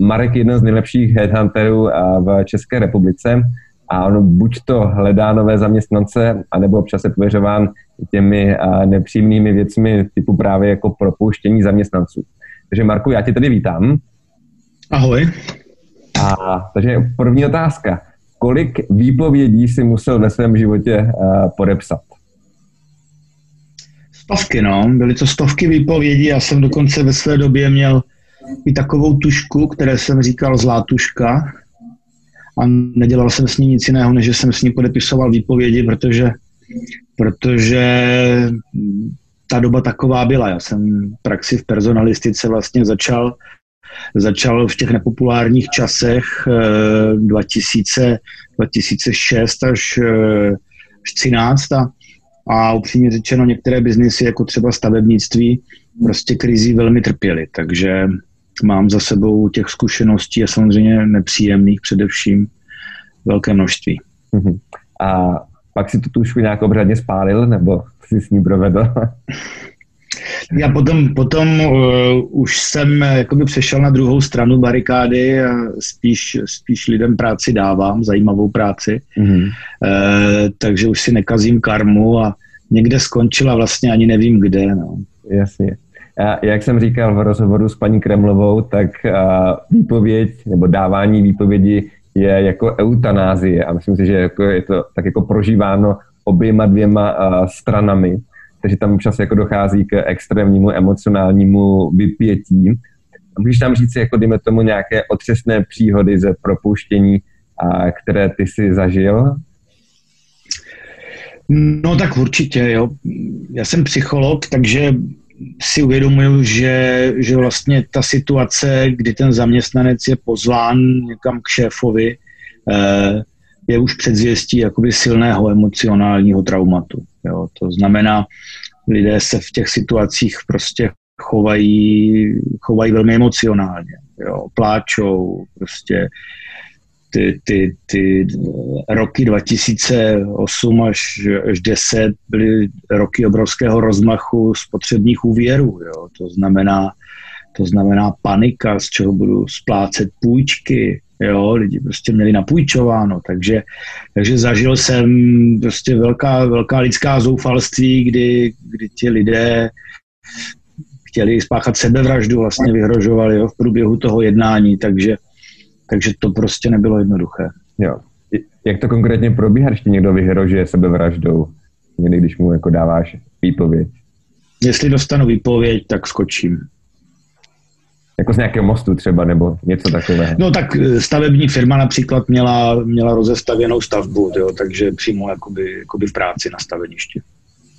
Marek je jeden z nejlepších headhunterů v České republice a on buď to hledá nové zaměstnance, anebo občas je pověřován těmi nepříjemnými věcmi typu právě jako propouštění zaměstnanců. Takže Marku, já tě tady vítám. Ahoj. A, takže první otázka. Kolik výpovědí si musel ve svém životě uh, podepsat? Stovky, no. Byly to stovky výpovědí. Já jsem dokonce ve své době měl i takovou tušku, které jsem říkal zlá tuška. A nedělal jsem s ní nic jiného, než jsem s ní podepisoval výpovědi, protože, protože ta doba taková byla. Já jsem praxi v personalistice vlastně začal začal v těch nepopulárních časech 2000, 2006 až 2013 a, a upřímně řečeno některé biznisy, jako třeba stavebnictví, prostě krizí velmi trpěly, takže mám za sebou těch zkušeností a samozřejmě nepříjemných především velké množství. Mhm. A pak si tu tušku nějak obřadně spálil, nebo si s ní provedl? Já potom, potom uh, už jsem eh, jakoby přešel na druhou stranu barikády a spíš, spíš lidem práci dávám, zajímavou práci. Mm-hmm. Uh, takže už si nekazím karmu a někde skončila vlastně ani nevím kde. No. Jasně. Jak jsem říkal v rozhovoru s paní Kremlovou, tak výpověď nebo dávání výpovědi je jako eutanázie a myslím si, že jako je to tak jako prožíváno oběma dvěma stranami takže tam občas jako dochází k extrémnímu emocionálnímu vypětí. A můžeš tam říct, jako dejme tomu nějaké otřesné příhody ze propuštění, které ty si zažil? No tak určitě, jo. Já jsem psycholog, takže si uvědomuju, že, že vlastně ta situace, kdy ten zaměstnanec je pozván někam k šéfovi, eh, je už předzvěstí jakoby silného emocionálního traumatu. Jo. To znamená, lidé se v těch situacích prostě chovají, chovají velmi emocionálně. Jo. Pláčou, prostě ty, ty, ty roky 2008 až, až 10 byly roky obrovského rozmachu spotřebních úvěrů. Jo. To znamená, to znamená panika, z čeho budu splácet půjčky, jo, lidi prostě měli napůjčováno, takže, takže zažil jsem prostě velká, velká lidská zoufalství, kdy, kdy ti lidé chtěli spáchat sebevraždu, vlastně vyhrožovali jo, v průběhu toho jednání, takže, takže to prostě nebylo jednoduché. Jo. Jak to konkrétně probíhá, když ti někdo vyhrožuje sebevraždou, někdy, když mu jako dáváš výpověď? Jestli dostanu výpověď, tak skočím. Jako z nějakého mostu třeba, nebo něco takového. No tak eh, stavební firma například měla, měla rozestavěnou stavbu, jo, takže přímo jakoby, jakoby v práci na staveništi.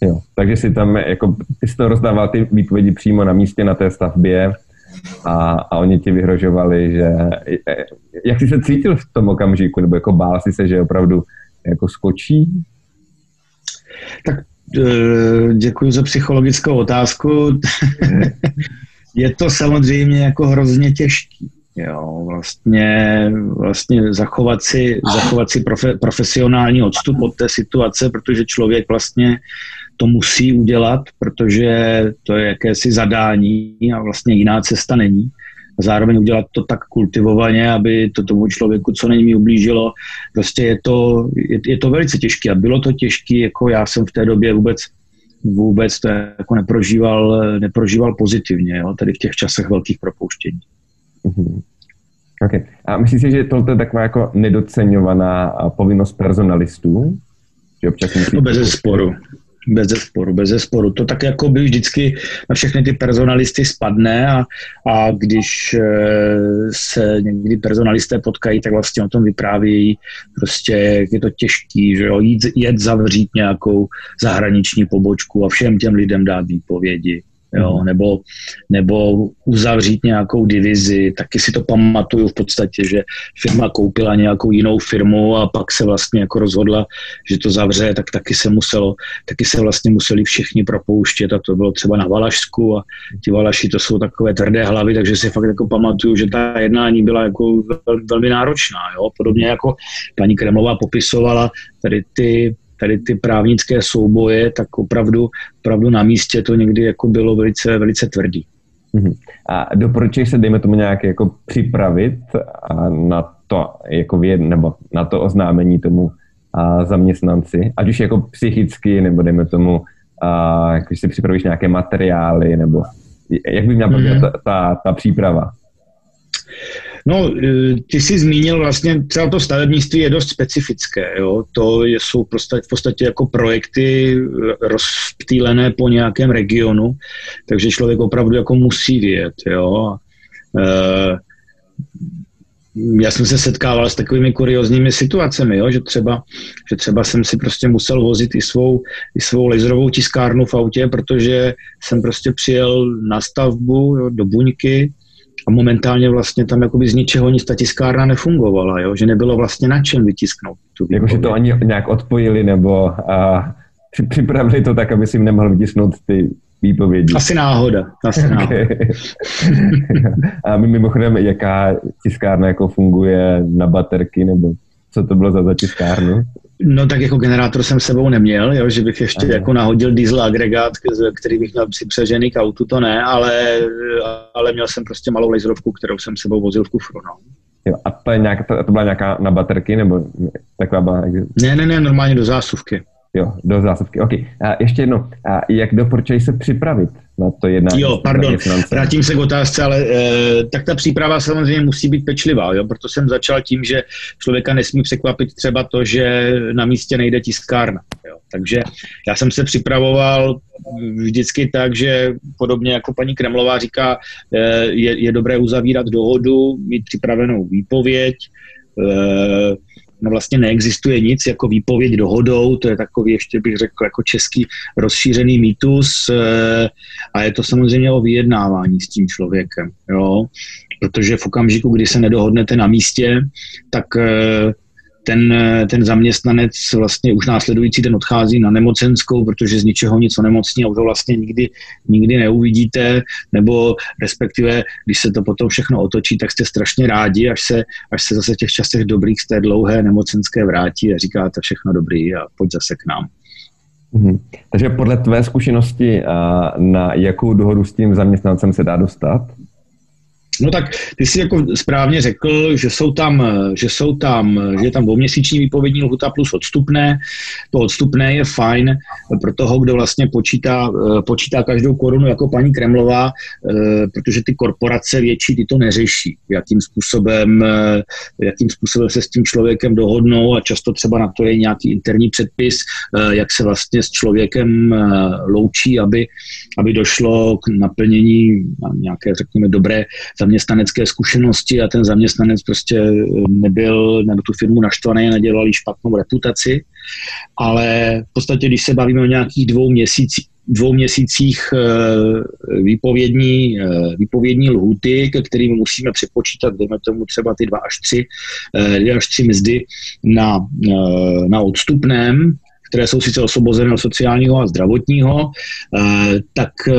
Jo, takže si tam, jako, ty jsi to rozdával ty výpovědi přímo na místě na té stavbě a, a oni ti vyhrožovali, že eh, jak jsi se cítil v tom okamžiku, nebo jako bál si se, že opravdu jako skočí? Tak eh, děkuji za psychologickou otázku. je to samozřejmě jako hrozně těžký. Jo, vlastně, vlastně zachovat si, zachovat si profe, profesionální odstup od té situace, protože člověk vlastně to musí udělat, protože to je jakési zadání a vlastně jiná cesta není. A zároveň udělat to tak kultivovaně, aby to tomu člověku co není ublížilo. Prostě je to, je, je to velice těžké a bylo to těžké, jako já jsem v té době vůbec vůbec to jako neprožíval, neprožíval pozitivně, jo, tady v těch časech velkých propouštění. Mm-hmm. Okay. A myslíš si, že tohle je taková jako nedoceňovaná povinnost personalistů? Že občas no bez sporu. Bez zesporu, bez zesporu. To tak jako by vždycky na všechny ty personalisty spadne a, a když e, se někdy personalisté potkají, tak vlastně o tom vyprávějí. Prostě jak je to těžký, že jo, jít, jet zavřít nějakou zahraniční pobočku a všem těm lidem dát výpovědi jo, mhm. nebo, nebo uzavřít nějakou divizi. Taky si to pamatuju v podstatě, že firma koupila nějakou jinou firmu a pak se vlastně jako rozhodla, že to zavře, tak taky se muselo, taky se vlastně museli všichni propouštět a to bylo třeba na Valašsku a ti Valaši to jsou takové tvrdé hlavy, takže si fakt jako pamatuju, že ta jednání byla jako velmi náročná, jo, podobně jako paní Kremlová popisovala tady ty tady ty právnické souboje, tak opravdu, opravdu na místě to někdy jako bylo velice, velice tvrdý. Mhm. A doporučuješ se, dejme tomu nějak jako připravit na to, jako věd, nebo na to oznámení tomu a zaměstnanci, ať už jako psychicky, nebo dejme tomu, a, když si připravíš nějaké materiály, nebo jak by měla mm. ta, ta, ta příprava? No, e, ty jsi zmínil vlastně, třeba to stavebnictví je dost specifické, jo? to jsou prostě v podstatě jako projekty rozptýlené po nějakém regionu, takže člověk opravdu jako musí vědět, jo. E, já jsem se setkával s takovými kuriozními situacemi, jo, že, třeba, že třeba jsem si prostě musel vozit i svou, i svou laserovou tiskárnu v autě, protože jsem prostě přijel na stavbu jo, do buňky a momentálně vlastně tam jakoby z ničeho nic ta tiskárna nefungovala, jo, že nebylo vlastně na čem vytisknout tu Jakože to ani nějak odpojili nebo a, připravili to tak, aby si nemohl vytisknout ty výpovědi. Asi náhoda. Asi náhoda. a mimochodem, jaká tiskárna jako funguje na baterky, nebo co to bylo za, za tiskárnu? No tak jako generátor jsem sebou neměl, jo, že bych ještě Aha. jako nahodil diesel agregát, který bych měl připřežený k autu, to ne, ale, ale měl jsem prostě malou laserovku, kterou jsem sebou vozil v kufru. No. Jo, a to, je nějak, to, to byla nějaká na baterky, nebo taková byla? Ne, ne, ne, normálně do zásuvky. Jo, do zásobky. OK. A ještě jedno, a jak doporučuješ se připravit na to jednání? Jo, pardon, vrátím se k otázce, ale e, tak ta příprava samozřejmě musí být pečlivá, jo? proto jsem začal tím, že člověka nesmí překvapit třeba to, že na místě nejde tiskárna. Jo? Takže já jsem se připravoval vždycky tak, že podobně jako paní Kremlová říká, e, je, je dobré uzavírat dohodu, mít připravenou výpověď, e, vlastně neexistuje nic jako výpověď dohodou, to je takový, ještě bych řekl, jako český rozšířený mýtus eh, a je to samozřejmě o vyjednávání s tím člověkem, jo, protože v okamžiku, kdy se nedohodnete na místě, tak eh, ten, ten zaměstnanec vlastně už následující den odchází na nemocenskou, protože z ničeho nic onemocní a už ho vlastně nikdy, nikdy neuvidíte, nebo respektive, když se to potom všechno otočí, tak jste strašně rádi, až se, až se zase v těch časech dobrých z té dlouhé nemocenské vrátí a říkáte všechno dobrý a pojď zase k nám. Mhm. Takže podle tvé zkušenosti, na jakou dohodu s tím zaměstnancem se dá dostat? No tak ty jsi jako správně řekl, že jsou tam, že jsou tam, že je tam dvouměsíční výpovědní lhuta plus odstupné. To odstupné je fajn pro toho, kdo vlastně počítá, počítá každou korunu jako paní Kremlová, eh, protože ty korporace větší ty to neřeší, jakým způsobem, eh, jakým způsobem se s tím člověkem dohodnou a často třeba na to je nějaký interní předpis, eh, jak se vlastně s člověkem loučí, aby, aby došlo k naplnění nějaké, řekněme, dobré zaměstnanecké zkušenosti a ten zaměstnanec prostě eh, nebyl na tu firmu naštvaný a nedělal špatnou reputaci. Ale v podstatě, když se bavíme o nějakých dvou měsících, dvou měsících eh, výpovědní, eh, výpovědní lhuty, ke kterým musíme přepočítat, dejme tomu třeba ty dva až tři, dvě až tři mzdy na, na odstupném, které jsou sice osvobozené od sociálního a zdravotního, eh, tak eh,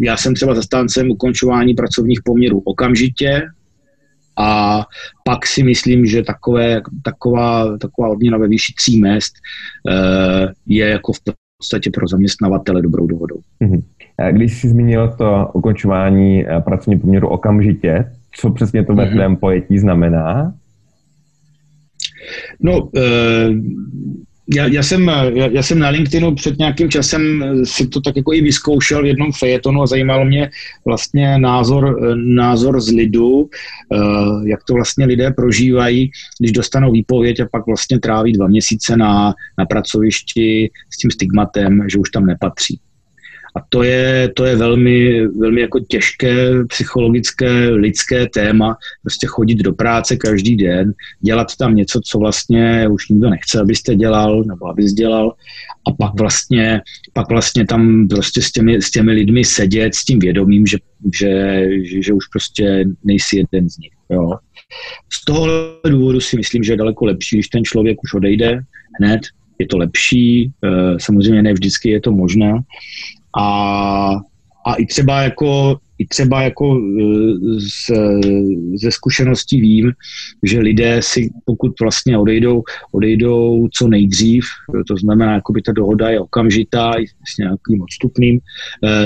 já jsem třeba zastáncem ukončování pracovních poměrů okamžitě, a pak si myslím, že takové, taková, taková odměna ve výši tří mest eh, je jako v podstatě pro zaměstnavatele dobrou dohodou. Mhm. Když jsi zmínil to ukončování pracovního poměru okamžitě, co přesně to ve mm-hmm. tvém pojetí znamená? No, já, já, jsem, já, já jsem na LinkedInu před nějakým časem si to tak jako i vyzkoušel v jednom fejetonu a zajímalo mě vlastně názor, názor z lidu, eh, jak to vlastně lidé prožívají, když dostanou výpověď a pak vlastně tráví dva měsíce na, na pracovišti s tím stigmatem, že už tam nepatří. A to je, to je velmi, velmi jako těžké psychologické, lidské téma, prostě chodit do práce každý den, dělat tam něco, co vlastně už nikdo nechce, abyste dělal, nebo abys dělal, a pak vlastně, pak vlastně tam prostě s těmi, s těmi lidmi sedět s tím vědomím, že, že, že, už prostě nejsi jeden z nich. Jo. Z toho důvodu si myslím, že je daleko lepší, když ten člověk už odejde hned, je to lepší, eh, samozřejmě ne vždycky je to možné, a, a i třeba jako i třeba jako z, ze zkušeností vím, že lidé si, pokud vlastně odejdou, odejdou co nejdřív, to znamená, jako by ta dohoda je okamžitá s nějakým odstupným,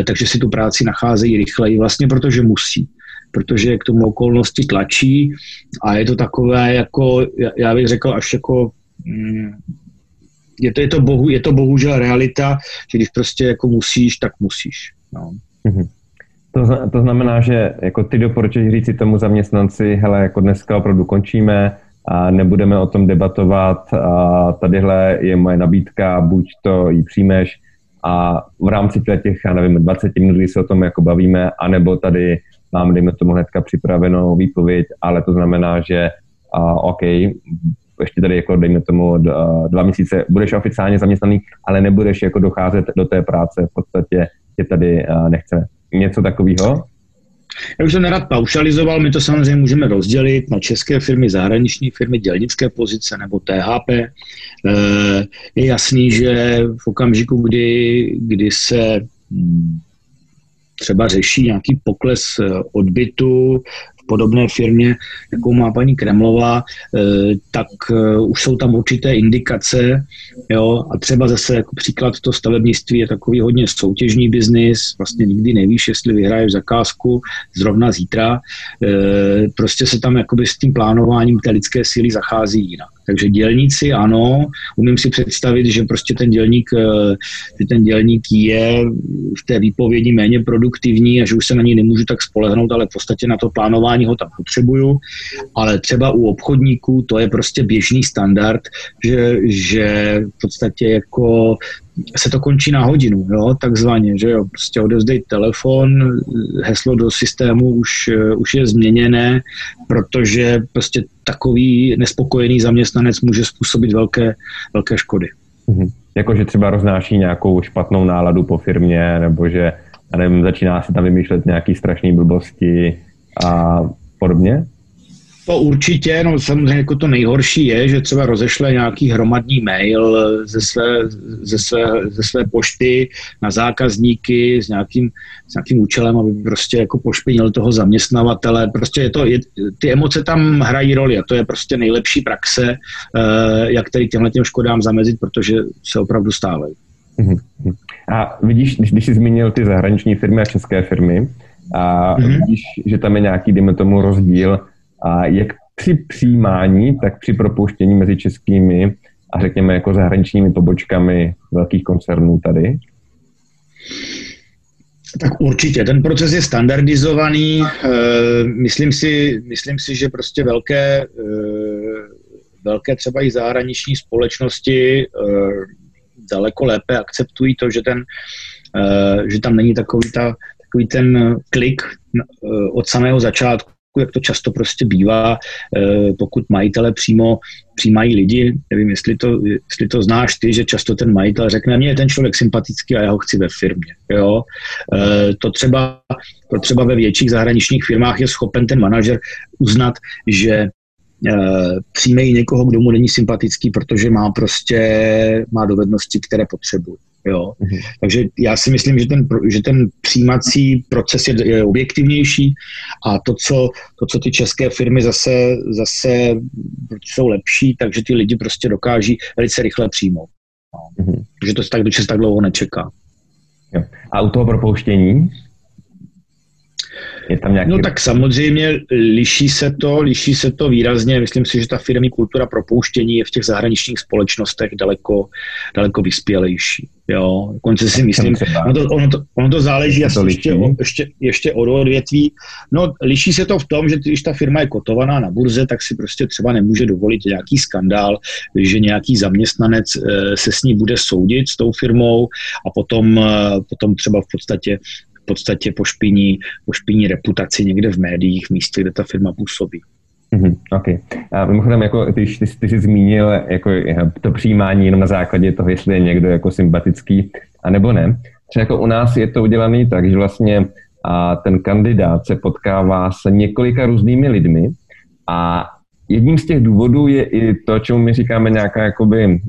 takže si tu práci nacházejí rychleji, vlastně protože musí. Protože k tomu okolnosti tlačí a je to takové jako, já bych řekl, až jako mm, je to, je to, bohu, je to bohužel realita, že když prostě jako musíš, tak musíš. No. Mm-hmm. To, to znamená, že jako ty doporučuješ říct tomu zaměstnanci, hele, jako dneska opravdu končíme a nebudeme o tom debatovat a tadyhle je moje nabídka, buď to ji přijmeš a v rámci těch, já nevím, 20 minut, kdy se o tom jako bavíme, anebo tady mám, dejme tomu hnedka připravenou výpověď, ale to znamená, že uh, OK, ještě tady jako dejme tomu dva měsíce budeš oficiálně zaměstnaný, ale nebudeš jako docházet do té práce, v podstatě tě tady uh, nechce. Něco takového? Já už to nerad paušalizoval, my to samozřejmě můžeme rozdělit na české firmy, zahraniční firmy, dělnické pozice nebo THP. Eh, je jasný, že v okamžiku, kdy, kdy se hm, třeba řeší nějaký pokles eh, odbytu podobné firmě, jakou má paní Kremlová, eh, tak eh, už jsou tam určité indikace. Jo? A třeba zase jako příklad to stavebnictví je takový hodně soutěžní biznis, vlastně nikdy nevíš, jestli vyhraješ zakázku zrovna zítra. Prostě se tam jakoby s tím plánováním té lidské síly zachází jinak. Takže dělníci ano, umím si představit, že prostě ten dělník, eh, že ten dělník je v té výpovědi méně produktivní a že už se na něj nemůžu tak spolehnout, ale v podstatě na to plánování ho tam potřebuju. Ale třeba u obchodníků to je prostě běžný standard, že, že v podstatě jako se to končí na hodinu, jo, takzvaně, že jo, prostě odevzdej telefon, heslo do systému už, eh, už je změněné, protože prostě takový nespokojený zaměstnanec může způsobit velké, velké škody. Mhm. Jako, že třeba roznáší nějakou špatnou náladu po firmě, nebo že, nevím, začíná se tam vymýšlet nějaký strašný blbosti a podobně? To určitě, no samozřejmě jako to nejhorší je, že třeba rozešle nějaký hromadný mail ze své, ze své, ze své pošty na zákazníky s nějakým, s nějakým účelem, aby prostě jako pošpinil toho zaměstnavatele. Prostě je to, je, ty emoce tam hrají roli a to je prostě nejlepší praxe, eh, jak tady těmhle těm škodám zamezit, protože se opravdu stávají. Mhm. A vidíš, když, když jsi zmínil ty zahraniční firmy a české firmy, a mm-hmm. vidíš, že tam je nějaký, dejme tomu, rozdíl a jak při přijímání, tak při propouštění mezi českými a řekněme jako zahraničními pobočkami velkých koncernů tady? Tak určitě, ten proces je standardizovaný. Eh, myslím si, myslím si že prostě velké, eh, velké třeba i zahraniční společnosti eh, daleko lépe akceptují to, že, ten, že tam není takový, ta, takový ten klik od samého začátku jak to často prostě bývá, eh, pokud majitele přímo přijímají lidi, nevím, jestli to, jestli to znáš ty, že často ten majitel řekne, mně je ten člověk sympatický a já ho chci ve firmě. Jo? Eh, to, třeba, to třeba ve větších zahraničních firmách je schopen ten manažer uznat, že Eh, přijmejí někoho, kdo mu není sympatický, protože má prostě má dovednosti, které potřebuje. Jo. Mm-hmm. Takže já si myslím, že ten, že ten přijímací proces je, je objektivnější a to co, to, co ty české firmy zase, zase jsou lepší, takže ty lidi prostě dokáží velice rychle přijmout. No. Mm-hmm. Takže to se tak, tak dlouho nečeká. Jo. A u toho propouštění? Je tam nějaký... No tak samozřejmě liší se to, liší se to výrazně. Myslím si, že ta firmní kultura propouštění je v těch zahraničních společnostech daleko, daleko vyspělejší. Jo, dokonce si myslím, ono to, ono to, ono to záleží asi ještě, ještě, ještě od odvětví. No, liší se to v tom, že když ta firma je kotovaná na burze, tak si prostě třeba nemůže dovolit nějaký skandál, že nějaký zaměstnanec eh, se s ní bude soudit s tou firmou a potom, eh, potom třeba v podstatě podstatě pošpiní, pošpiní reputaci někde v médiích, v místě, kde ta firma působí. Mm-hmm, OK. A mimochodem, jako ty, ty, ty jsi zmínil jako to přijímání jenom na základě toho, jestli je někdo jako sympatický, a nebo ne. Třeba jako u nás je to udělané tak, že vlastně a ten kandidát se potkává s několika různými lidmi a jedním z těch důvodů je i to, čemu my říkáme nějaká jakoby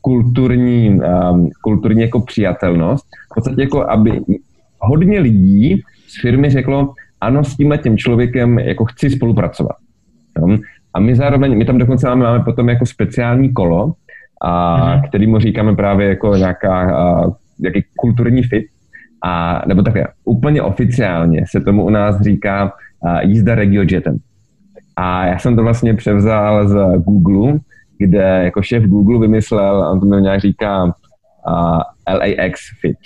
kulturní, kulturní jako přijatelnost. V podstatě jako, aby hodně lidí z firmy řeklo, ano, s tímhle tím člověkem jako chci spolupracovat. Jo? A my zároveň, my tam dokonce máme, máme potom jako speciální kolo, a, mm-hmm. který mu říkáme právě jako nějaká, a, jaký kulturní fit, a, nebo také úplně oficiálně se tomu u nás říká a, jízda regiojetem. A já jsem to vlastně převzal z Google, kde jako šéf Google vymyslel, on to mi nějak říká uh, LAX Fit.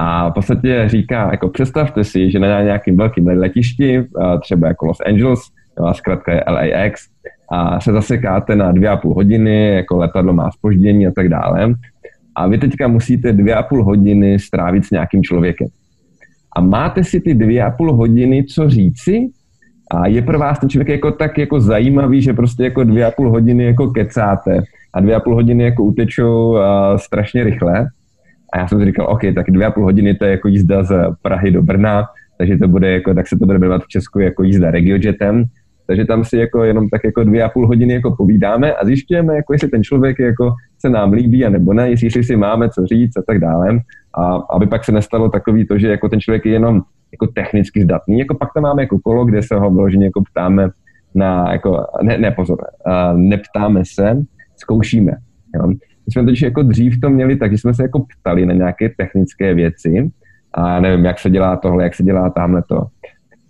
A v podstatě říká, jako představte si, že na nějakým velkým letišti, třeba jako Los Angeles, a zkrátka je LAX, a se zasekáte na dvě a půl hodiny, jako letadlo má spoždění a tak dále. A vy teďka musíte dvě a půl hodiny strávit s nějakým člověkem. A máte si ty dvě a půl hodiny co říci, a je pro vás ten člověk jako tak jako zajímavý, že prostě jako dvě a půl hodiny jako kecáte a dvě a půl hodiny jako utečou strašně rychle. A já jsem si říkal, OK, tak dvě a půl hodiny to je jako jízda z Prahy do Brna, takže to bude jako, tak se to bude jmenovat v Česku jako jízda regiojetem. Takže tam si jako jenom tak jako dvě a půl hodiny jako povídáme a zjišťujeme, jako jestli ten člověk jako se nám líbí a nebo ne, jestli si máme co říct a tak dále. A aby pak se nestalo takový to, že jako ten člověk je jenom jako technicky zdatný. Jako pak tam máme jako kolo, kde se ho vloženě jako ptáme na, jako, ne, ne pozor, uh, neptáme se, zkoušíme. Jo. My jsme totiž jako dřív to měli tak, že jsme se jako ptali na nějaké technické věci a nevím, jak se dělá tohle, jak se dělá tamhle to.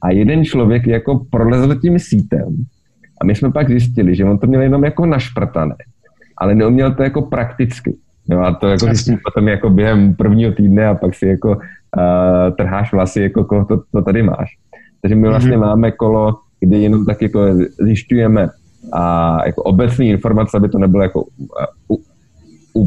A jeden člověk jako prolezl tím sítem a my jsme pak zjistili, že on to měl jenom jako našprtané, ale neuměl to jako prakticky. Jo, a to jako zjistím potom jako během prvního týdne a pak si jako uh, trháš vlasy, jako koho to, to tady máš. Takže my vlastně mm-hmm. máme kolo, kde jenom tak jako zjišťujeme a jako obecné informace, aby to nebylo jako uh,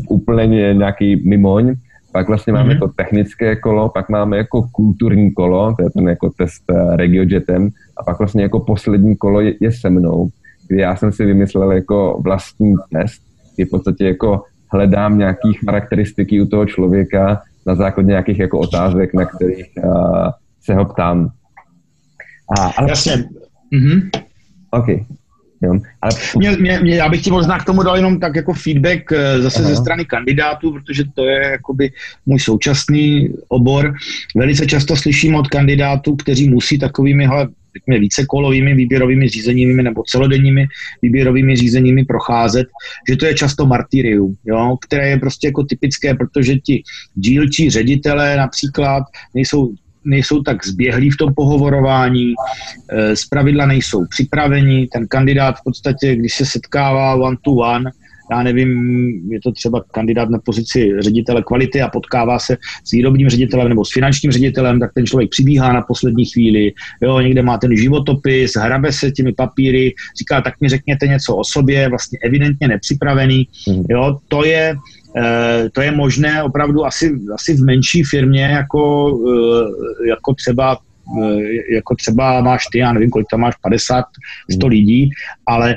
úplně nějaký mimoň. Pak vlastně máme mm-hmm. to technické kolo, pak máme jako kulturní kolo, to je ten jako test uh, regiojetem, a pak vlastně jako poslední kolo je, je se mnou, kdy já jsem si vymyslel jako vlastní test, kdy v podstatě jako hledám nějaký charakteristiky u toho člověka, na základě nějakých jako otázek, na kterých uh, se ho ptám. A, ale... Jasně. Mm-hmm. OK. Jo. Ale... Mě, mě, mě, já bych ti možná k tomu dal jenom tak jako feedback eh, zase Aha. ze strany kandidátů, protože to je jakoby můj současný obor. Velice často slyším od kandidátů, kteří musí takovými hele, řekněme, vícekolovými výběrovými řízeními nebo celodenními výběrovými řízeními procházet, že to je často martyrium, jo, které je prostě jako typické, protože ti dílčí ředitelé například nejsou nejsou tak zběhlí v tom pohovorování, eh, zpravidla nejsou připraveni, ten kandidát v podstatě, když se setkává one to one, já nevím, je to třeba kandidát na pozici ředitele kvality a potkává se s výrobním ředitelem nebo s finančním ředitelem, tak ten člověk přibíhá na poslední chvíli, jo, někde má ten životopis, hrabe se těmi papíry, říká, tak mi řekněte něco o sobě, vlastně evidentně nepřipravený, mhm. jo, to je, to je možné opravdu asi, asi v menší firmě, jako, eh, jako třeba Eh, jako třeba máš ty, já nevím, kolik tam máš, 50, 100 hmm. lidí, ale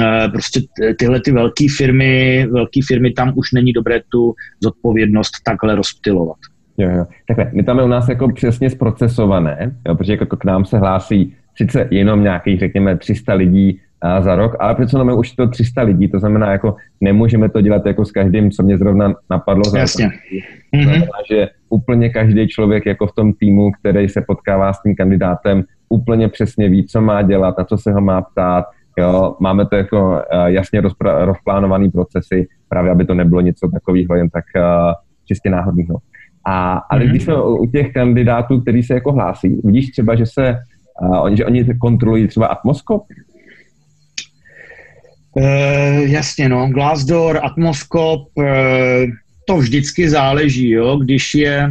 eh, prostě tyhle ty velké firmy, velké firmy, tam už není dobré tu zodpovědnost takhle rozptilovat. Jo, jo. Takhle, my tam je u nás jako přesně zprocesované, jo, protože jako k nám se hlásí sice jenom nějakých, řekněme, 300 lidí za rok, ale přece jenom už to 300 lidí, to znamená, jako nemůžeme to dělat jako s každým, co mě zrovna napadlo. Jasně. To znamená, mm-hmm. že úplně každý člověk jako v tom týmu, který se potkává s tím kandidátem, úplně přesně ví, co má dělat, na co se ho má ptát, Jo, máme to jako uh, jasně rozpra- rozplánovaný procesy, právě aby to nebylo něco takového jen tak uh, čistě náhodného. A, ale mm-hmm. když jsme u těch kandidátů, kteří se jako hlásí, vidíš třeba, že se uh, oni, že oni kontrolují třeba atmoskop, Uh, jasně, no. Glassdoor, Atmoskop, uh, to vždycky záleží, jo. Když je,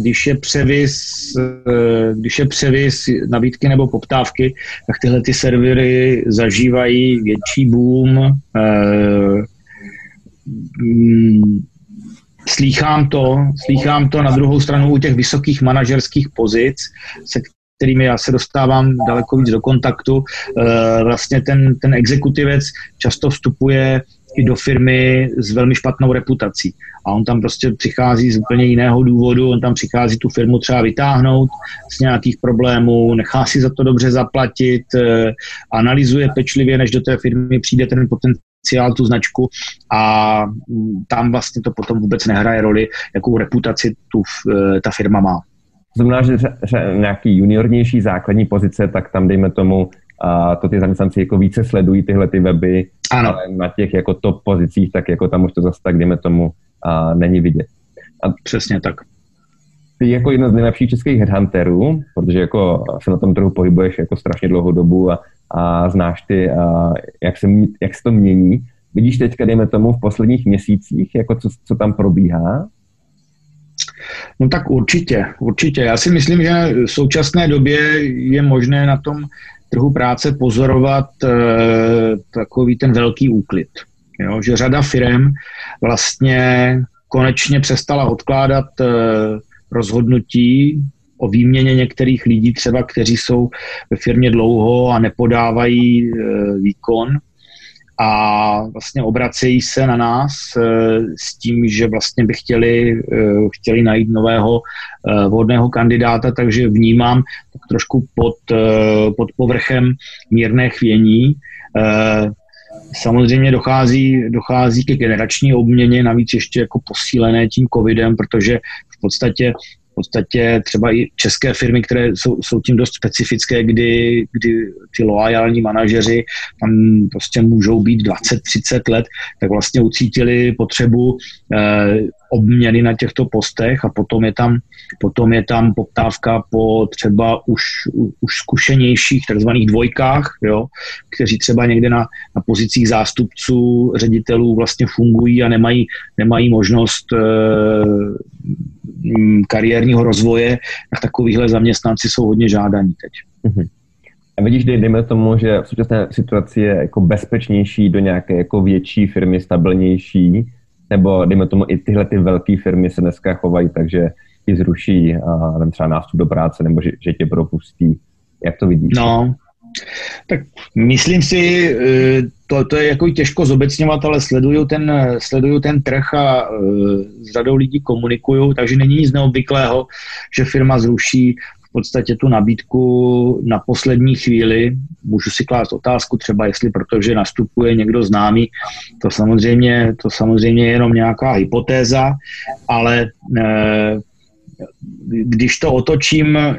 když je převis, uh, když je převis nabídky nebo poptávky, tak tyhle ty servery zažívají větší boom. Uh, slýchám to, slýchám to na druhou stranu u těch vysokých manažerských pozic, se kterými já se dostávám daleko víc do kontaktu. Eh, vlastně ten, ten exekutivec často vstupuje i do firmy s velmi špatnou reputací. A on tam prostě přichází z úplně jiného důvodu, on tam přichází tu firmu třeba vytáhnout z nějakých problémů, nechá si za to dobře zaplatit, eh, analyzuje pečlivě, než do té firmy přijde ten potenciál, tu značku a mm, tam vlastně to potom vůbec nehraje roli, jakou reputaci tu, eh, ta firma má. To znamená, že nějaký juniornější základní pozice, tak tam dejme tomu, a to ty zaměstnanci jako více sledují tyhle ty weby, ano. ale na těch jako top pozicích, tak jako tam už to zase tak, dejme tomu, a není vidět. A Přesně tak. Ty jako jedno z nejlepších českých headhunterů, protože jako se na tom trhu pohybuješ jako strašně dlouhou dobu a, a znáš ty, a jak, se, jak se to mění. Vidíš teďka, dejme tomu, v posledních měsících, jako co, co tam probíhá? No tak určitě, určitě. Já si myslím, že v současné době je možné na tom trhu práce pozorovat e, takový ten velký úklid. Jo? Že řada firm vlastně konečně přestala odkládat e, rozhodnutí o výměně některých lidí, třeba kteří jsou ve firmě dlouho a nepodávají e, výkon a vlastně obracejí se na nás e, s tím, že vlastně by chtěli, e, chtěli najít nového e, vhodného kandidáta, takže vnímám tak trošku pod, pod povrchem mírné chvění. Samozřejmě dochází, dochází ke generační obměně, navíc ještě jako posílené tím covidem, protože v podstatě podstatě třeba i české firmy, které jsou, jsou tím dost specifické, kdy, kdy ty loajální manažeři tam prostě můžou být 20-30 let, tak vlastně ucítili potřebu eh, obměny na těchto postech a potom je tam, potom je tam poptávka po třeba už, už zkušenějších takzvaných dvojkách, jo, kteří třeba někde na, na pozicích zástupců ředitelů vlastně fungují a nemají, nemají možnost e, kariérního rozvoje, tak takovýhle zaměstnanci jsou hodně žádaní teď. Mm-hmm. A vidíš, dejme tomu, že v současné situaci je jako bezpečnější do nějaké jako větší firmy, stabilnější, nebo dejme tomu i tyhle ty velké firmy se dneska chovají, takže ti zruší a nevím, třeba nástup do práce, nebo že, že tě propustí. Jak to vidíš? No, tak myslím si, eh, to, to je jako těžko zobecňovat, ale sleduju ten, sleduju ten trh a uh, s řadou lidí komunikuju, takže není nic neobvyklého, že firma zruší podstatě tu nabídku na poslední chvíli. Můžu si klást otázku třeba, jestli protože nastupuje někdo známý, to samozřejmě, to samozřejmě je jenom nějaká hypotéza, ale eh, když to otočím, eh,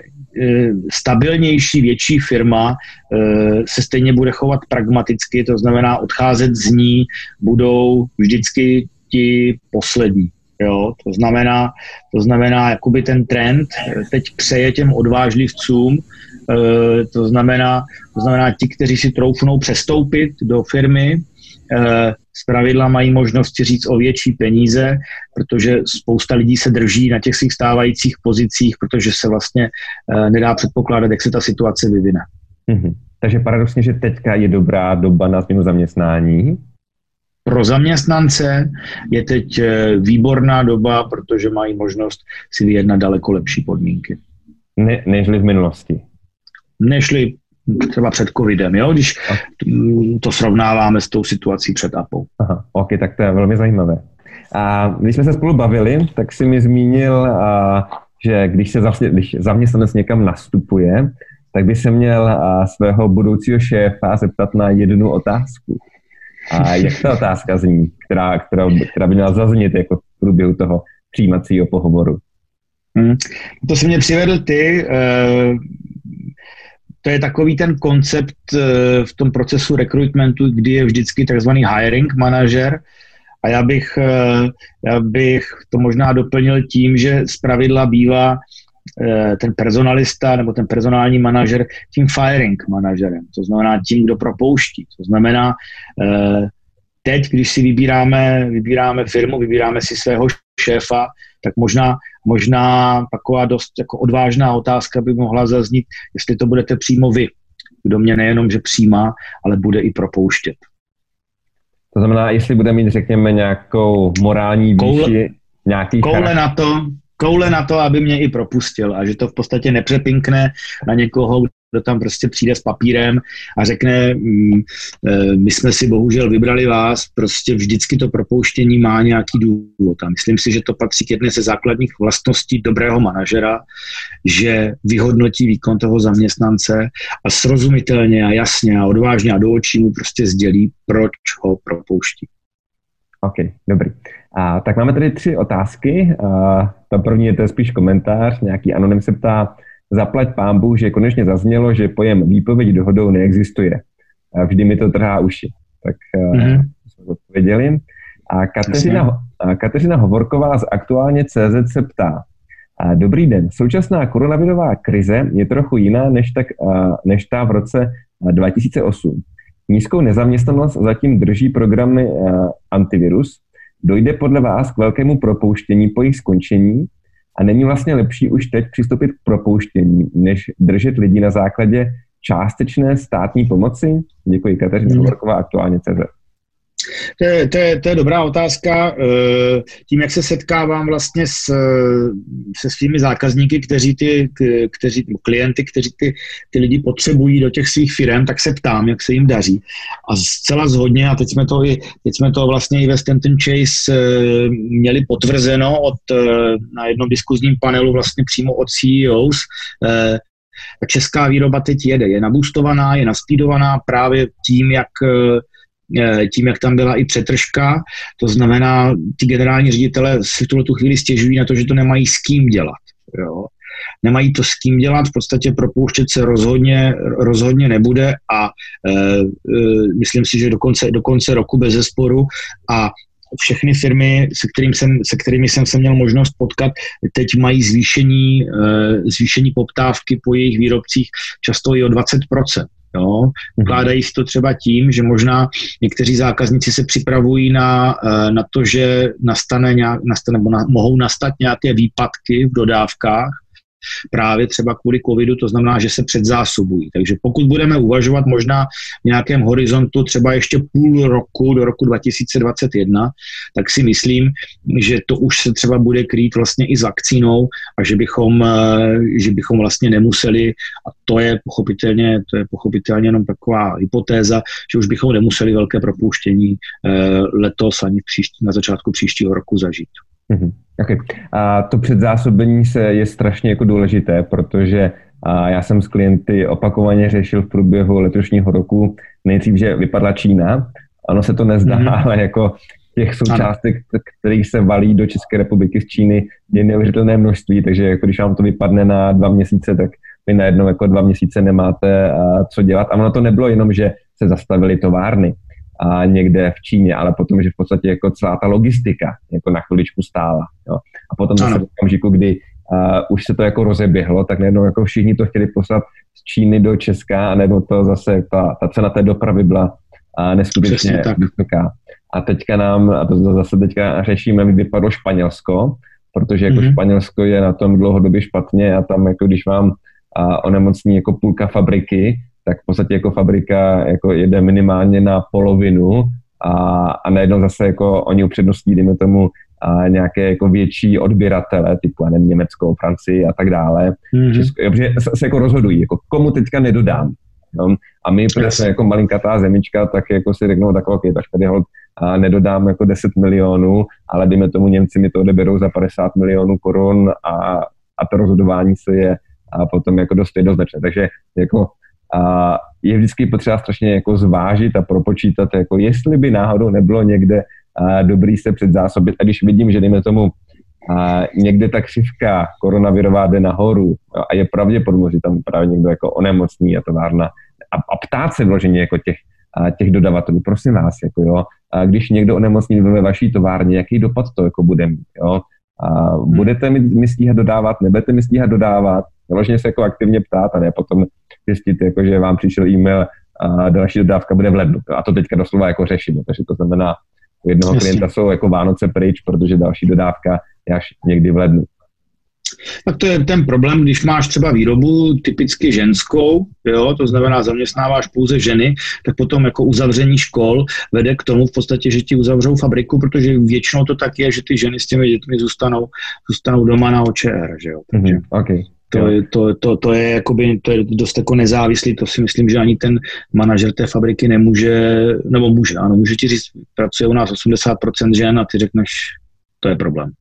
stabilnější, větší firma eh, se stejně bude chovat pragmaticky, to znamená odcházet z ní budou vždycky ti poslední. Jo, to znamená, to znamená, jakoby ten trend teď přeje těm odvážlivcům, e, to znamená, to znamená ti, kteří si troufnou přestoupit do firmy, e, z pravidla mají možnost říct o větší peníze, protože spousta lidí se drží na těch svých stávajících pozicích, protože se vlastně e, nedá předpokládat, jak se ta situace vyvine. Mm-hmm. Takže paradoxně, že teďka je dobrá doba na změnu zaměstnání, pro zaměstnance je teď eh, výborná doba, protože mají možnost si vyjednat daleko lepší podmínky. Ne, nežli v minulosti. Nežli třeba před covidem, jo, když to srovnáváme s tou situací před APou. Aha, ok, tak to je velmi zajímavé. A když jsme se spolu bavili, tak si mi zmínil, a, že když se vlastně, když zaměstnanec někam nastupuje, tak by se měl a, svého budoucího šéfa zeptat na jednu otázku. A jak ta otázka zní, která, která, která by měla zaznít jako v průběhu toho přijímacího pohovoru? Hmm. To si mě přivedl ty. Uh, to je takový ten koncept uh, v tom procesu recruitmentu, kdy je vždycky takzvaný hiring manažer. A já bych, uh, já bych to možná doplnil tím, že z pravidla bývá ten personalista nebo ten personální manažer tím firing manažerem, to znamená tím, kdo propouští. To znamená, eh, teď, když si vybíráme, vybíráme firmu, vybíráme si svého šéfa, tak možná, možná taková dost jako odvážná otázka by mohla zaznít, jestli to budete přímo vy, kdo mě nejenom, že přijímá, ale bude i propouštět. To znamená, jestli bude mít, řekněme, nějakou morální výši, koule, nějaký koule na to, koule na to, aby mě i propustil a že to v podstatě nepřepinkne na někoho, kdo tam prostě přijde s papírem a řekne, mm, e, my jsme si bohužel vybrali vás, prostě vždycky to propouštění má nějaký důvod. A myslím si, že to patří k jedné ze základních vlastností dobrého manažera, že vyhodnotí výkon toho zaměstnance a srozumitelně a jasně a odvážně a do očí mu prostě sdělí, proč ho propouští. OK, dobrý. A, tak máme tady tři otázky. A, ta první je to spíš komentář. Nějaký anonym se ptá, zaplať pámbu, že konečně zaznělo, že pojem výpověď dohodou neexistuje. A vždy mi to trhá uši. Tak mm-hmm. jsme odpověděli. A Kateřina, a Kateřina Hovorková z aktuálně CZ se ptá, a dobrý den. Současná koronavirová krize je trochu jiná než, tak, než ta v roce 2008. Nízkou nezaměstnanost zatím drží programy antivirus. Dojde podle vás k velkému propouštění po jejich skončení a není vlastně lepší už teď přistoupit k propouštění, než držet lidi na základě částečné státní pomoci? Děkuji, Kateřina Hovorková, aktuálně CZ. To je, to, je, to je dobrá otázka. Eh, tím, jak se setkávám vlastně s, se svými zákazníky, kteří ty, kteří, klienty, kteří ty, ty lidi potřebují do těch svých firm, tak se ptám, jak se jim daří. A zcela zhodně, a teď jsme to, i, teď jsme to vlastně i ve Stanton Chase eh, měli potvrzeno od, eh, na jednom diskuzním panelu vlastně přímo od CEOs, česká výroba teď jede, je nabůstovaná, je naspídovaná právě tím, jak Eh, tím, jak tam byla i přetržka. To znamená, ti generální ředitele si v tuhle tu chvíli stěžují na to, že to nemají s kým dělat. Jo. Nemají to s kým dělat, v podstatě propouštět se rozhodně, rozhodně nebude a e, e, myslím si, že do konce, do konce roku bez zesporu a všechny firmy, se, kterým jsem, se kterými jsem se měl možnost potkat, teď mají zvýšení, zvýšení poptávky po jejich výrobcích často i o 20%. Jo? Ukládají si to třeba tím, že možná někteří zákazníci se připravují na, eh, na to, že nastane nějak, nastane, nebo mohou nastat nějaké výpadky v dodávkách právě třeba kvůli covidu, to znamená, že se předzásobují. Takže pokud budeme uvažovat možná v nějakém horizontu třeba ještě půl roku do roku 2021, tak si myslím, že to už se třeba bude krýt vlastně i s vakcínou a že bychom, eh, že bychom vlastně nemuseli, a to je pochopitelně, to je pochopitelně jenom taková hypotéza, že už bychom nemuseli velké propouštění eh, letos ani příští, na začátku příštího roku zažít. Mm-hmm. Okay. A to předzásobení se je strašně jako důležité, protože a já jsem s klienty opakovaně řešil v průběhu letošního roku nejdřív, že vypadla Čína. Ono se to nezdá, mm-hmm. ale jako těch součástek, kterých se valí do České republiky z Číny, je neuvěřitelné množství, takže jako když vám to vypadne na dva měsíce, tak vy najednou jako dva měsíce nemáte co dělat. A ono to nebylo jenom, že se zastavily továrny a někde v Číně, ale potom, že v podstatě jako celá ta logistika jako na chviličku stála. Jo. A potom zase v okamžiku, kdy uh, už se to jako rozeběhlo, tak najednou jako všichni to chtěli poslat z Číny do Česka a najednou to zase, ta, ta cena té dopravy byla uh, neskutečně vysoká. A teďka nám, a to zase teďka řešíme, vypadlo Španělsko, protože jako mm-hmm. Španělsko je na tom dlouhodobě špatně a tam jako když vám uh, onemocní jako půlka fabriky, tak v podstatě jako fabrika jako jede minimálně na polovinu a, a najednou zase jako oni upřednostní, dejme tomu, a nějaké jako větší odběratele, typu, nevím, Německo, Francii a tak dále, mm-hmm. Česko, že se, se jako rozhodují, jako komu teďka nedodám. Jo? A my, protože jsme jako malinkatá zemička, tak jako si řeknou tak, ok, tak tady ho a nedodám jako 10 milionů, ale dejme tomu Němci mi to odeberou za 50 milionů korun a, a to rozhodování se je a potom jako dost jednoznačné. Takže jako a je vždycky potřeba strašně jako zvážit a propočítat, jako jestli by náhodou nebylo někde a dobrý se předzásobit. A když vidím, že dejme tomu a někde ta křivka koronavirová jde nahoru a je pravděpodobně, že tam právě někdo jako onemocní a továrna a, a ptát se vloženě jako těch, a těch dodavatelů, prosím vás, jako jo, a když někdo onemocní ve vaší továrně, jaký dopad to jako bude mít, jo, a budete mi, mi stíhat dodávat, nebudete mi stíhat dodávat, vloženě se jako aktivně ptát a ne potom zjistit, jako, že vám přišel e-mail a další dodávka bude v lednu. A to teďka doslova jako řešíme. Takže to znamená, u jednoho Jasně. klienta jsou jako Vánoce pryč, protože další dodávka je až někdy v lednu. Tak to je ten problém, když máš třeba výrobu typicky ženskou, jo, to znamená zaměstnáváš pouze ženy, tak potom jako uzavření škol vede k tomu v podstatě, že ti uzavřou fabriku, protože většinou to tak je, že ty ženy s těmi dětmi zůstanou, zůstanou doma na OČR, že jo. Takže, mm-hmm, okay. To, je, to, to, to, je jakoby, to je dost jako nezávislý, to si myslím, že ani ten manažer té fabriky nemůže, nebo může, ano, může ti říct, pracuje u nás 80% žen a ty řekneš, to je problém.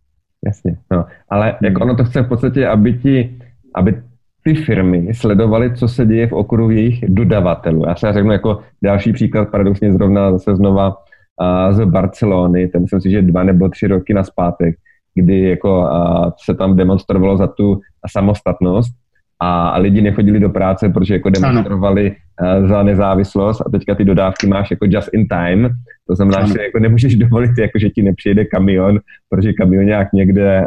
Jasně, no. ale hmm. jako ono to chce v podstatě, aby ti, aby ty firmy sledovaly, co se děje v okruhu jejich dodavatelů. Já se řeknu jako další příklad, paradoxně zrovna zase znova z Barcelony, ten myslím si, že dva nebo tři roky na zpátek, kdy jako se tam demonstrovalo za tu samostatnost a lidi nechodili do práce, protože jako demonstrovali ano. za nezávislost a teďka ty dodávky máš jako just in time, to znamená, ano. že jako nemůžeš dovolit, jako, že ti nepřijede kamion, protože kamion nějak někde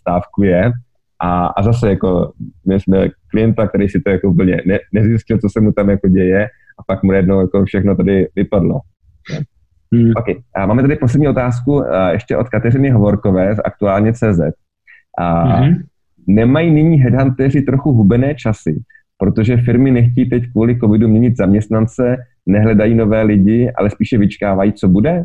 stávkuje a, a zase jako my jsme klienta, který si to jako úplně ne, nezjistil, co se mu tam jako děje a pak mu jednou jako všechno tady vypadlo. Hmm. Okay. A máme tady poslední otázku ještě od Kateřiny Hovorkové z aktuálně CZ. A hmm. Nemají nyní headhunteři trochu hubené časy, protože firmy nechtějí teď kvůli covidu měnit zaměstnance, nehledají nové lidi, ale spíše vyčkávají, co bude?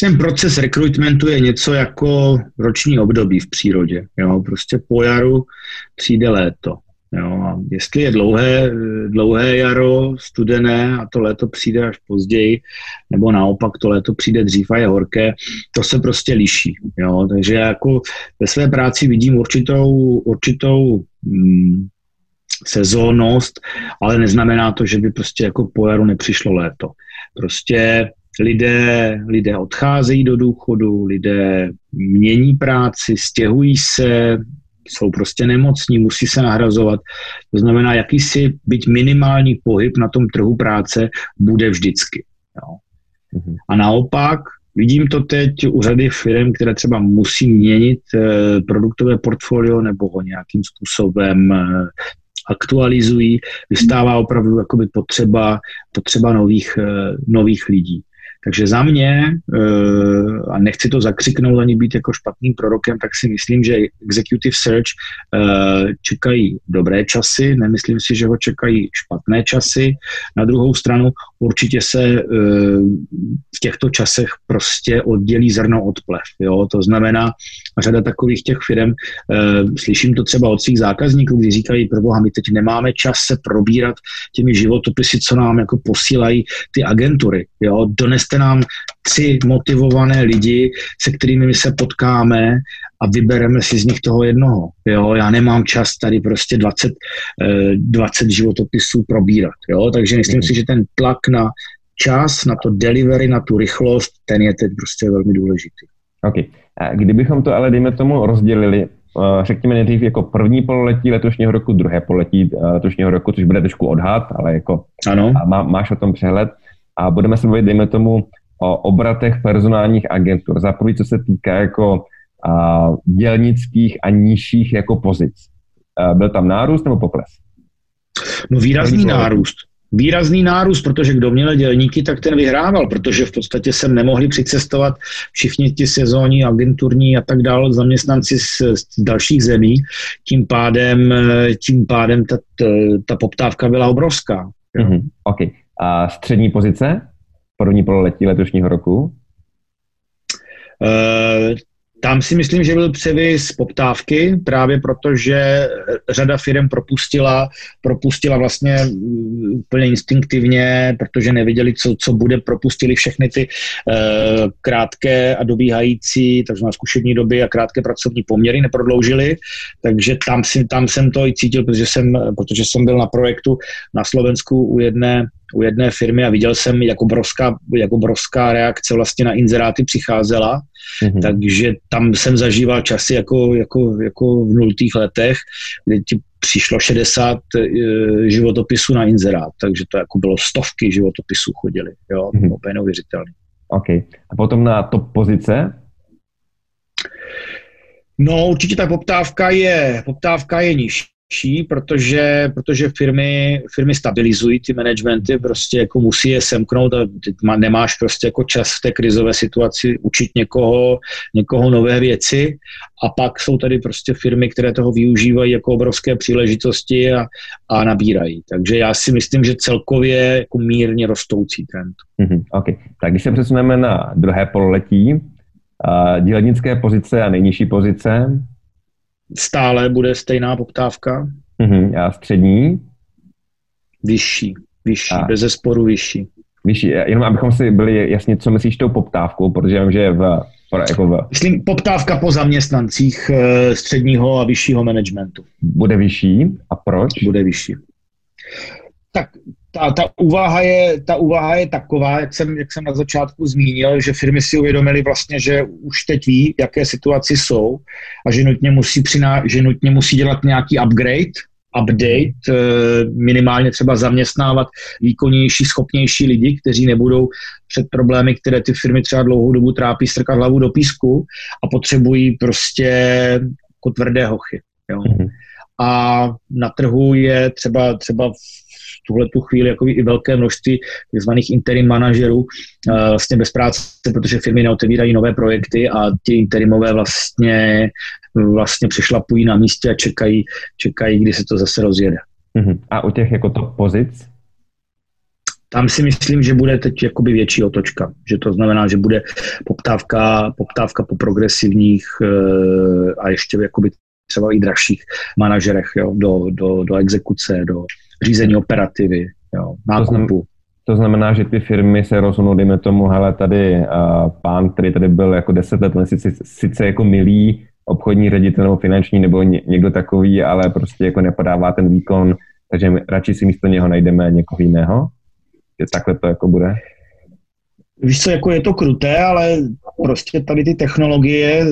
ten proces rekrutmentu je něco jako roční období v přírodě. Jo? Prostě po jaru přijde léto. Jo? A jestli je dlouhé, dlouhé jaro, studené a to léto přijde až později, nebo naopak to léto přijde dřív a je horké, to se prostě liší. Jo? Takže jako ve své práci vidím určitou, určitou hmm, sezónnost, ale neznamená to, že by prostě jako po jaru nepřišlo léto. Prostě lidé, lidé odcházejí do důchodu, lidé mění práci, stěhují se, jsou prostě nemocní, musí se nahrazovat. To znamená, jakýsi byť minimální pohyb na tom trhu práce bude vždycky. Jo. Mhm. A naopak, vidím to teď u řady firm, které třeba musí měnit eh, produktové portfolio nebo ho nějakým způsobem eh, aktualizují, vystává opravdu jakoby potřeba, potřeba nových, eh, nových lidí. Takže za mě, eh, a nechci to zakřiknout ani být jako špatným prorokem, tak si myslím, že Executive Search eh, čekají dobré časy, nemyslím si, že ho čekají špatné časy. Na druhou stranu určitě se eh, v těchto časech prostě oddělí zrno od plev. Jo? To znamená, řada takových těch firm, slyším to třeba od svých zákazníků, kdy říkají, proboha, my teď nemáme čas se probírat těmi životopisy, co nám jako posílají ty agentury. Jo? Doneste Vybraste nám tři motivované lidi, se kterými my se potkáme a vybereme si z nich toho jednoho. Jo, já nemám čas tady prostě 20, 20 eh, životopisů probírat. Jo, takže myslím mm. si, že ten tlak na čas, na to delivery, na tu rychlost, ten je teď prostě velmi důležitý. OK. A kdybychom to ale, dejme tomu, rozdělili, eh, řekněme nejdřív jako první pololetí letošního roku, druhé pololetí eh, letošního roku, což bude trošku odhad, ale jako ano. Má, máš o tom přehled a budeme se mluvit, dejme tomu, o obratech personálních agentur. Za prvý, co se týká jako a, dělnických a nižších jako pozic. A, byl tam nárůst nebo pokles? No výrazný nárůst. Výrazný nárůst, protože kdo měl dělníky, tak ten vyhrával, protože v podstatě sem nemohli přicestovat všichni ti sezónní, agenturní a tak dále zaměstnanci z, z dalších zemí. Tím pádem, tím pádem ta, ta, ta poptávka byla obrovská. Mm-hmm. Okay. A střední pozice? První pololetí letošního roku? Tam si myslím, že byl převis poptávky, právě protože řada firm propustila, propustila vlastně mm, úplně instinktivně, protože nevěděli, co, co bude, propustili všechny ty uh, krátké a dobíhající, takže na zkušební doby a krátké pracovní poměry neprodloužili, takže tam, si, tam jsem to i cítil, protože jsem, protože jsem byl na projektu na Slovensku u jedné u jedné firmy a viděl jsem, jak obrovská, jak obrovská reakce vlastně na inzeráty přicházela, mm-hmm. takže tam jsem zažíval časy jako, jako, jako v nultých letech, kdy ti přišlo 60 e, životopisů na inzerát, takže to jako bylo stovky životopisů chodili, jo, mm-hmm. úplně neuvěřitelný. OK. A potom na top pozice? No, určitě ta poptávka je, poptávka je nižší lepší, protože, protože firmy, firmy stabilizují ty managementy, prostě jako musí je semknout a nemáš prostě jako čas v té krizové situaci učit někoho, někoho nové věci a pak jsou tady prostě firmy, které toho využívají jako obrovské příležitosti a, a nabírají. Takže já si myslím, že celkově jako mírně rostoucí trend. Mm-hmm, okay. Tak když se přesuneme na druhé pololetí, uh, dělnické pozice a nejnižší pozice, stále bude stejná poptávka. Mm-hmm. A střední? Vyšší, vyšší, a. bez zesporu vyšší. Vyšší, jenom abychom si byli jasně, co myslíš tou poptávkou, protože vím, že v, jako v... Myslím poptávka po zaměstnancích eh, středního a vyššího managementu. Bude vyšší a proč? Bude vyšší. Tak ta, ta, úvaha je, ta úvaha je taková, jak jsem, jak jsem na začátku zmínil, že firmy si uvědomily vlastně, že už teď ví, jaké situaci jsou a že nutně musí, přiná, že nutně musí dělat nějaký upgrade, update, eh, minimálně třeba zaměstnávat výkonnější, schopnější lidi, kteří nebudou před problémy, které ty firmy třeba dlouhou dobu trápí, strkat hlavu do písku a potřebují prostě jako tvrdé hochy. Jo. Mm-hmm. A na trhu je třeba, třeba v tuhle tu chvíli jako i velké množství tzv. interim manažerů eh, vlastně bez práce, protože firmy neotevírají nové projekty a ti interimové vlastně, vlastně přešlapují na místě a čekají, čekají, kdy se to zase rozjede. Mhm. A u těch jako to pozic? Tam si myslím, že bude teď jakoby větší otočka, že to znamená, že bude poptávka, poptávka po progresivních eh, a ještě jakoby třeba i dražších manažerech jo, do, do, do exekuce, do, řízení operativy, jo, nákupu. To znamená, že ty firmy se rozhodnou, dejme tomu, hele, tady uh, pán, který tady byl jako deset let, on sice, sice jako milý obchodní ředitel nebo finanční nebo ně, někdo takový, ale prostě jako nepodává ten výkon, takže radši si místo něho najdeme někoho jiného. Že takhle to jako bude? Víš co, jako je to kruté, ale prostě tady ty technologie, e,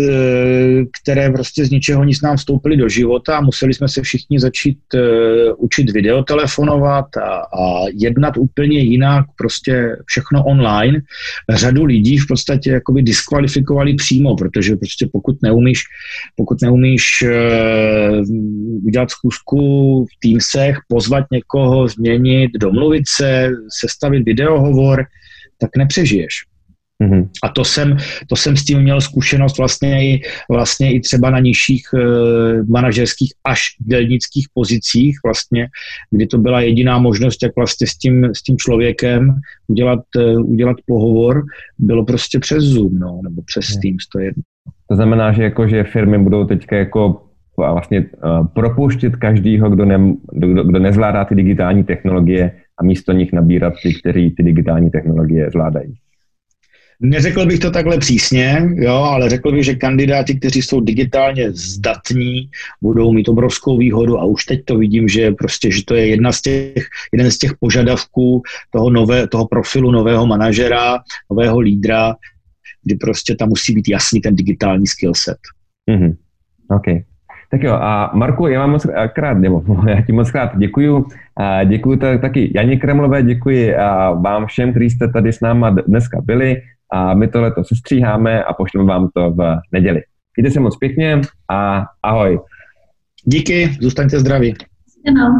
které prostě z ničeho nic nám vstoupily do života a museli jsme se všichni začít e, učit videotelefonovat a, a jednat úplně jinak, prostě všechno online. Řadu lidí v podstatě jakoby diskvalifikovali přímo, protože prostě pokud neumíš, pokud neumíš uh, udělat zkusku v Teamsech, pozvat někoho, změnit, domluvit se, sestavit videohovor, tak nepřežiješ. Mm-hmm. A to jsem, to jsem s tím měl zkušenost vlastně i, vlastně i třeba na nižších e, manažerských až dělnických pozicích, vlastně, kdy to byla jediná možnost, jak vlastně s tím, s tím člověkem udělat, e, udělat pohovor, bylo prostě přes Zoom, no, nebo přes mm. Teams, to je To znamená, že, jako, že firmy budou teďka jako vlastně uh, propouštět každýho, kdo, ne, kdo, kdo nezvládá ty digitální technologie a místo nich nabírat ty, kteří ty digitální technologie zvládají. Neřekl bych to takhle přísně, jo, ale řekl bych, že kandidáti, kteří jsou digitálně zdatní, budou mít obrovskou výhodu a už teď to vidím, že prostě, že to je jedna z těch, jeden z těch požadavků toho, nové, toho profilu nového manažera, nového lídra, kdy prostě tam musí být jasný ten digitální skillset. Mm-hmm. Okay. Tak jo, a Marku, já vám moc krát, nebo já ti moc krát děkuju. A děkuju taky Janě Kremlové, děkuji a vám všem, kteří jste tady s náma dneska byli a my tohle to sestříháme a pošleme vám to v neděli. Mějte se moc pěkně a ahoj. Díky, zůstaňte zdraví. Ano.